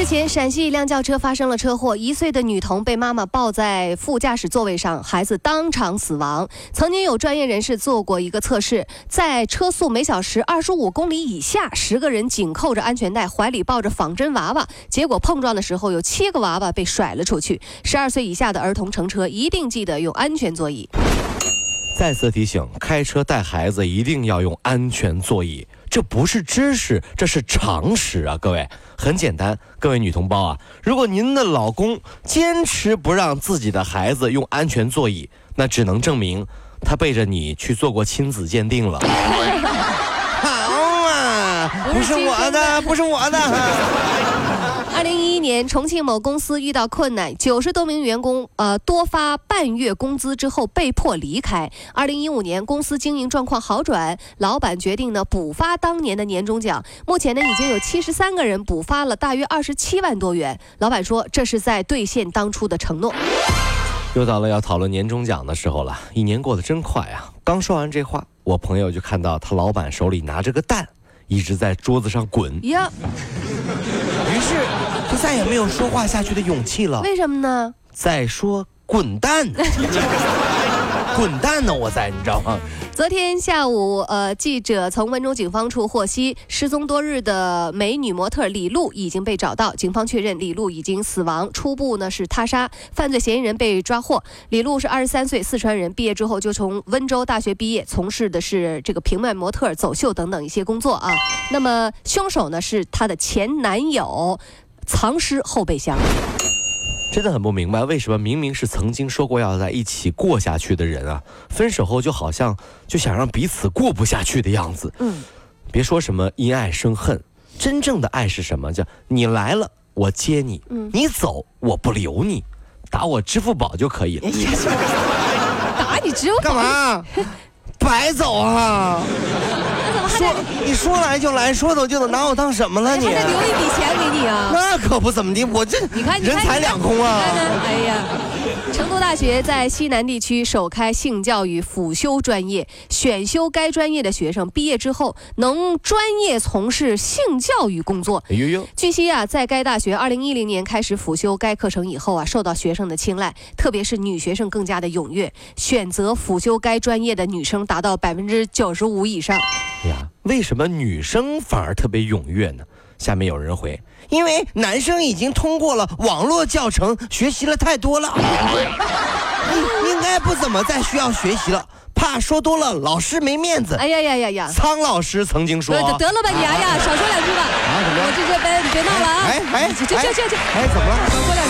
日前，陕西一辆轿车发生了车祸，一岁的女童被妈妈抱在副驾驶座位上，孩子当场死亡。曾经有专业人士做过一个测试，在车速每小时二十五公里以下，十个人紧扣着安全带，怀里抱着仿真娃娃，结果碰撞的时候有七个娃娃被甩了出去。十二岁以下的儿童乘车一定记得用安全座椅。再次提醒，开车带孩子一定要用安全座椅。这不是知识，这是常识啊！各位，很简单，各位女同胞啊，如果您的老公坚持不让自己的孩子用安全座椅，那只能证明他背着你去做过亲子鉴定了。好啊，不是我的，不是我的。二零一一年，重庆某公司遇到困难，九十多名员工呃多发半月工资之后被迫离开。二零一五年，公司经营状况好转，老板决定呢补发当年的年终奖。目前呢已经有七十三个人补发了大约二十七万多元。老板说这是在兑现当初的承诺。又到了要讨论年终奖的时候了，一年过得真快啊！刚说完这话，我朋友就看到他老板手里拿着个蛋，一直在桌子上滚呀。于是，就再也没有说话下去的勇气了。为什么呢？再说滚蛋，滚蛋呢！我在，你知道吗？昨天下午，呃，记者从温州警方处获悉，失踪多日的美女模特李璐已经被找到。警方确认李璐已经死亡，初步呢是他杀，犯罪嫌疑人被抓获。李璐是二十三岁，四川人，毕业之后就从温州大学毕业，从事的是这个平面模特、走秀等等一些工作啊。那么凶手呢是她的前男友，藏尸后备箱。真的很不明白，为什么明明是曾经说过要在一起过下去的人啊，分手后就好像就想让彼此过不下去的样子。嗯，别说什么因爱生恨，真正的爱是什么？叫你来了我接你，你走我不留你，打我支付宝就可以了。打你支付宝干嘛？白走啊！说你说来就来，说走就走，拿我当什么了？你还得留一笔钱给你啊？那可不怎么的，我这你看人财两空啊！哎呀。成都大学在西南地区首开性教育辅修专业，选修该专业的学生毕业之后能专业从事性教育工作。哎呦呦！据悉啊，在该大学二零一零年开始辅修该课程以后啊，受到学生的青睐，特别是女学生更加的踊跃，选择辅修该专业的女生达到百分之九十五以上。呀，为什么女生反而特别踊跃呢？下面有人回。因为男生已经通过了网络教程，学习了太多了，应该不怎么再需要学习了，怕说多了老师没面子。哎呀呀呀呀！苍老师曾经说：“得了吧你，哎呀，少说两句吧。”啊，怎么？我这这别别闹了啊！哎哎，去去去去！哎，怎么了？少说两句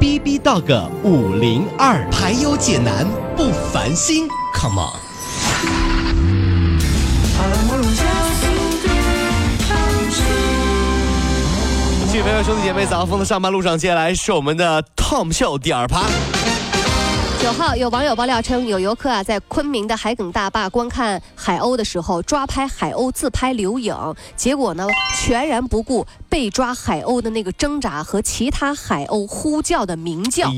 B B Dog 五零二排忧解难不烦心，Come on！各位朋友、兄弟姐妹，早上风的上班路上，接下来是我们的 Tom 秀第二趴。九号，有网友爆料称，有游客啊在昆明的海埂大坝观看海鸥的时候，抓拍海鸥自拍留影，结果呢全然不顾被抓海鸥的那个挣扎和其他海鸥呼叫的鸣叫，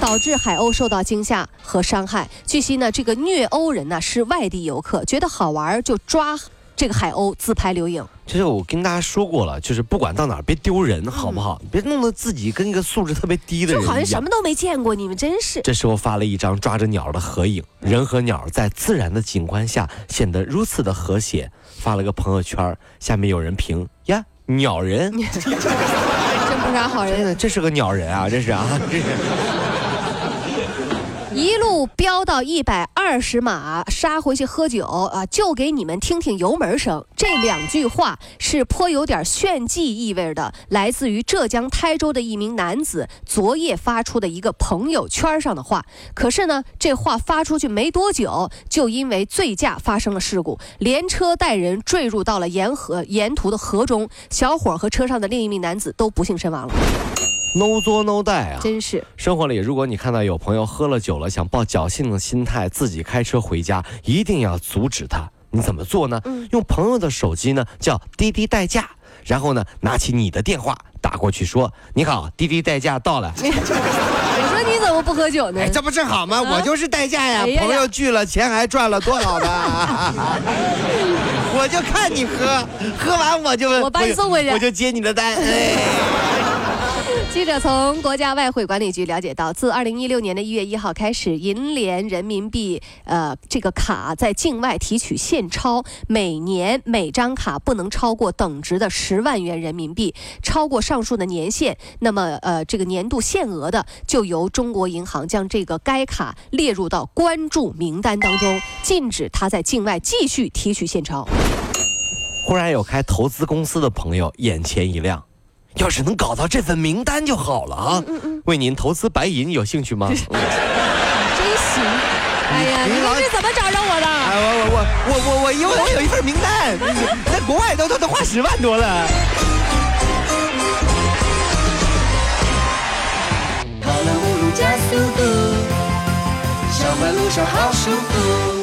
导致海鸥受到惊吓和伤害。据悉呢，这个虐鸥人呢是外地游客，觉得好玩就抓。这个海鸥自拍留影，其实我跟大家说过了，就是不管到哪儿别丢人，好不好？别弄得自己跟一个素质特别低的人就好像什么都没见过，你们真是。这时候发了一张抓着鸟的合影，人和鸟在自然的景观下显得如此的和谐，发了个朋友圈，下面有人评呀，鸟人。真不是啥好人。真的，这是个鸟人啊，这是啊，这是。一路飙到一百二十码，杀回去喝酒啊！就给你们听听油门声。这两句话是颇有点炫技意味的，来自于浙江台州的一名男子昨夜发出的一个朋友圈上的话。可是呢，这话发出去没多久，就因为醉驾发生了事故，连车带人坠入到了沿河沿途的河中，小伙和车上的另一名男子都不幸身亡了。No 作 no 带啊！真是生活里，如果你看到有朋友喝了酒了，想抱侥幸的心态自己开车回家，一定要阻止他。你怎么做呢？用朋友的手机呢，叫滴滴代驾，然后呢，拿起你的电话打过去说：“你好，滴滴代驾到了。”我说你怎么不喝酒呢？哎，这不正好吗？啊我就是代驾呀，哎呀呀朋友聚了，钱还赚了，多好的！我就看你喝，喝完我就我把你送回去我就接你的单。哎，记者从国家外汇管理局了解到，自二零一六年的一月一号开始，银联人民币呃这个卡在境外提取现钞，每年每张卡不能超过等值的十万元人民币，超过上述的年限，那么呃这个年度限额的，就由中国银行将这个该卡列入到关注名单当中，禁止它在境外继续提取现钞。忽然有开投资公司的朋友眼前一亮，要是能搞到这份名单就好了啊！为您投资白银有兴趣吗？真行！哎呀，你们是怎么找着我的？哎，我我我我我我因为我有一份名单，在国外都都都花十万多了。跑了五路加速度，上班路上好舒服。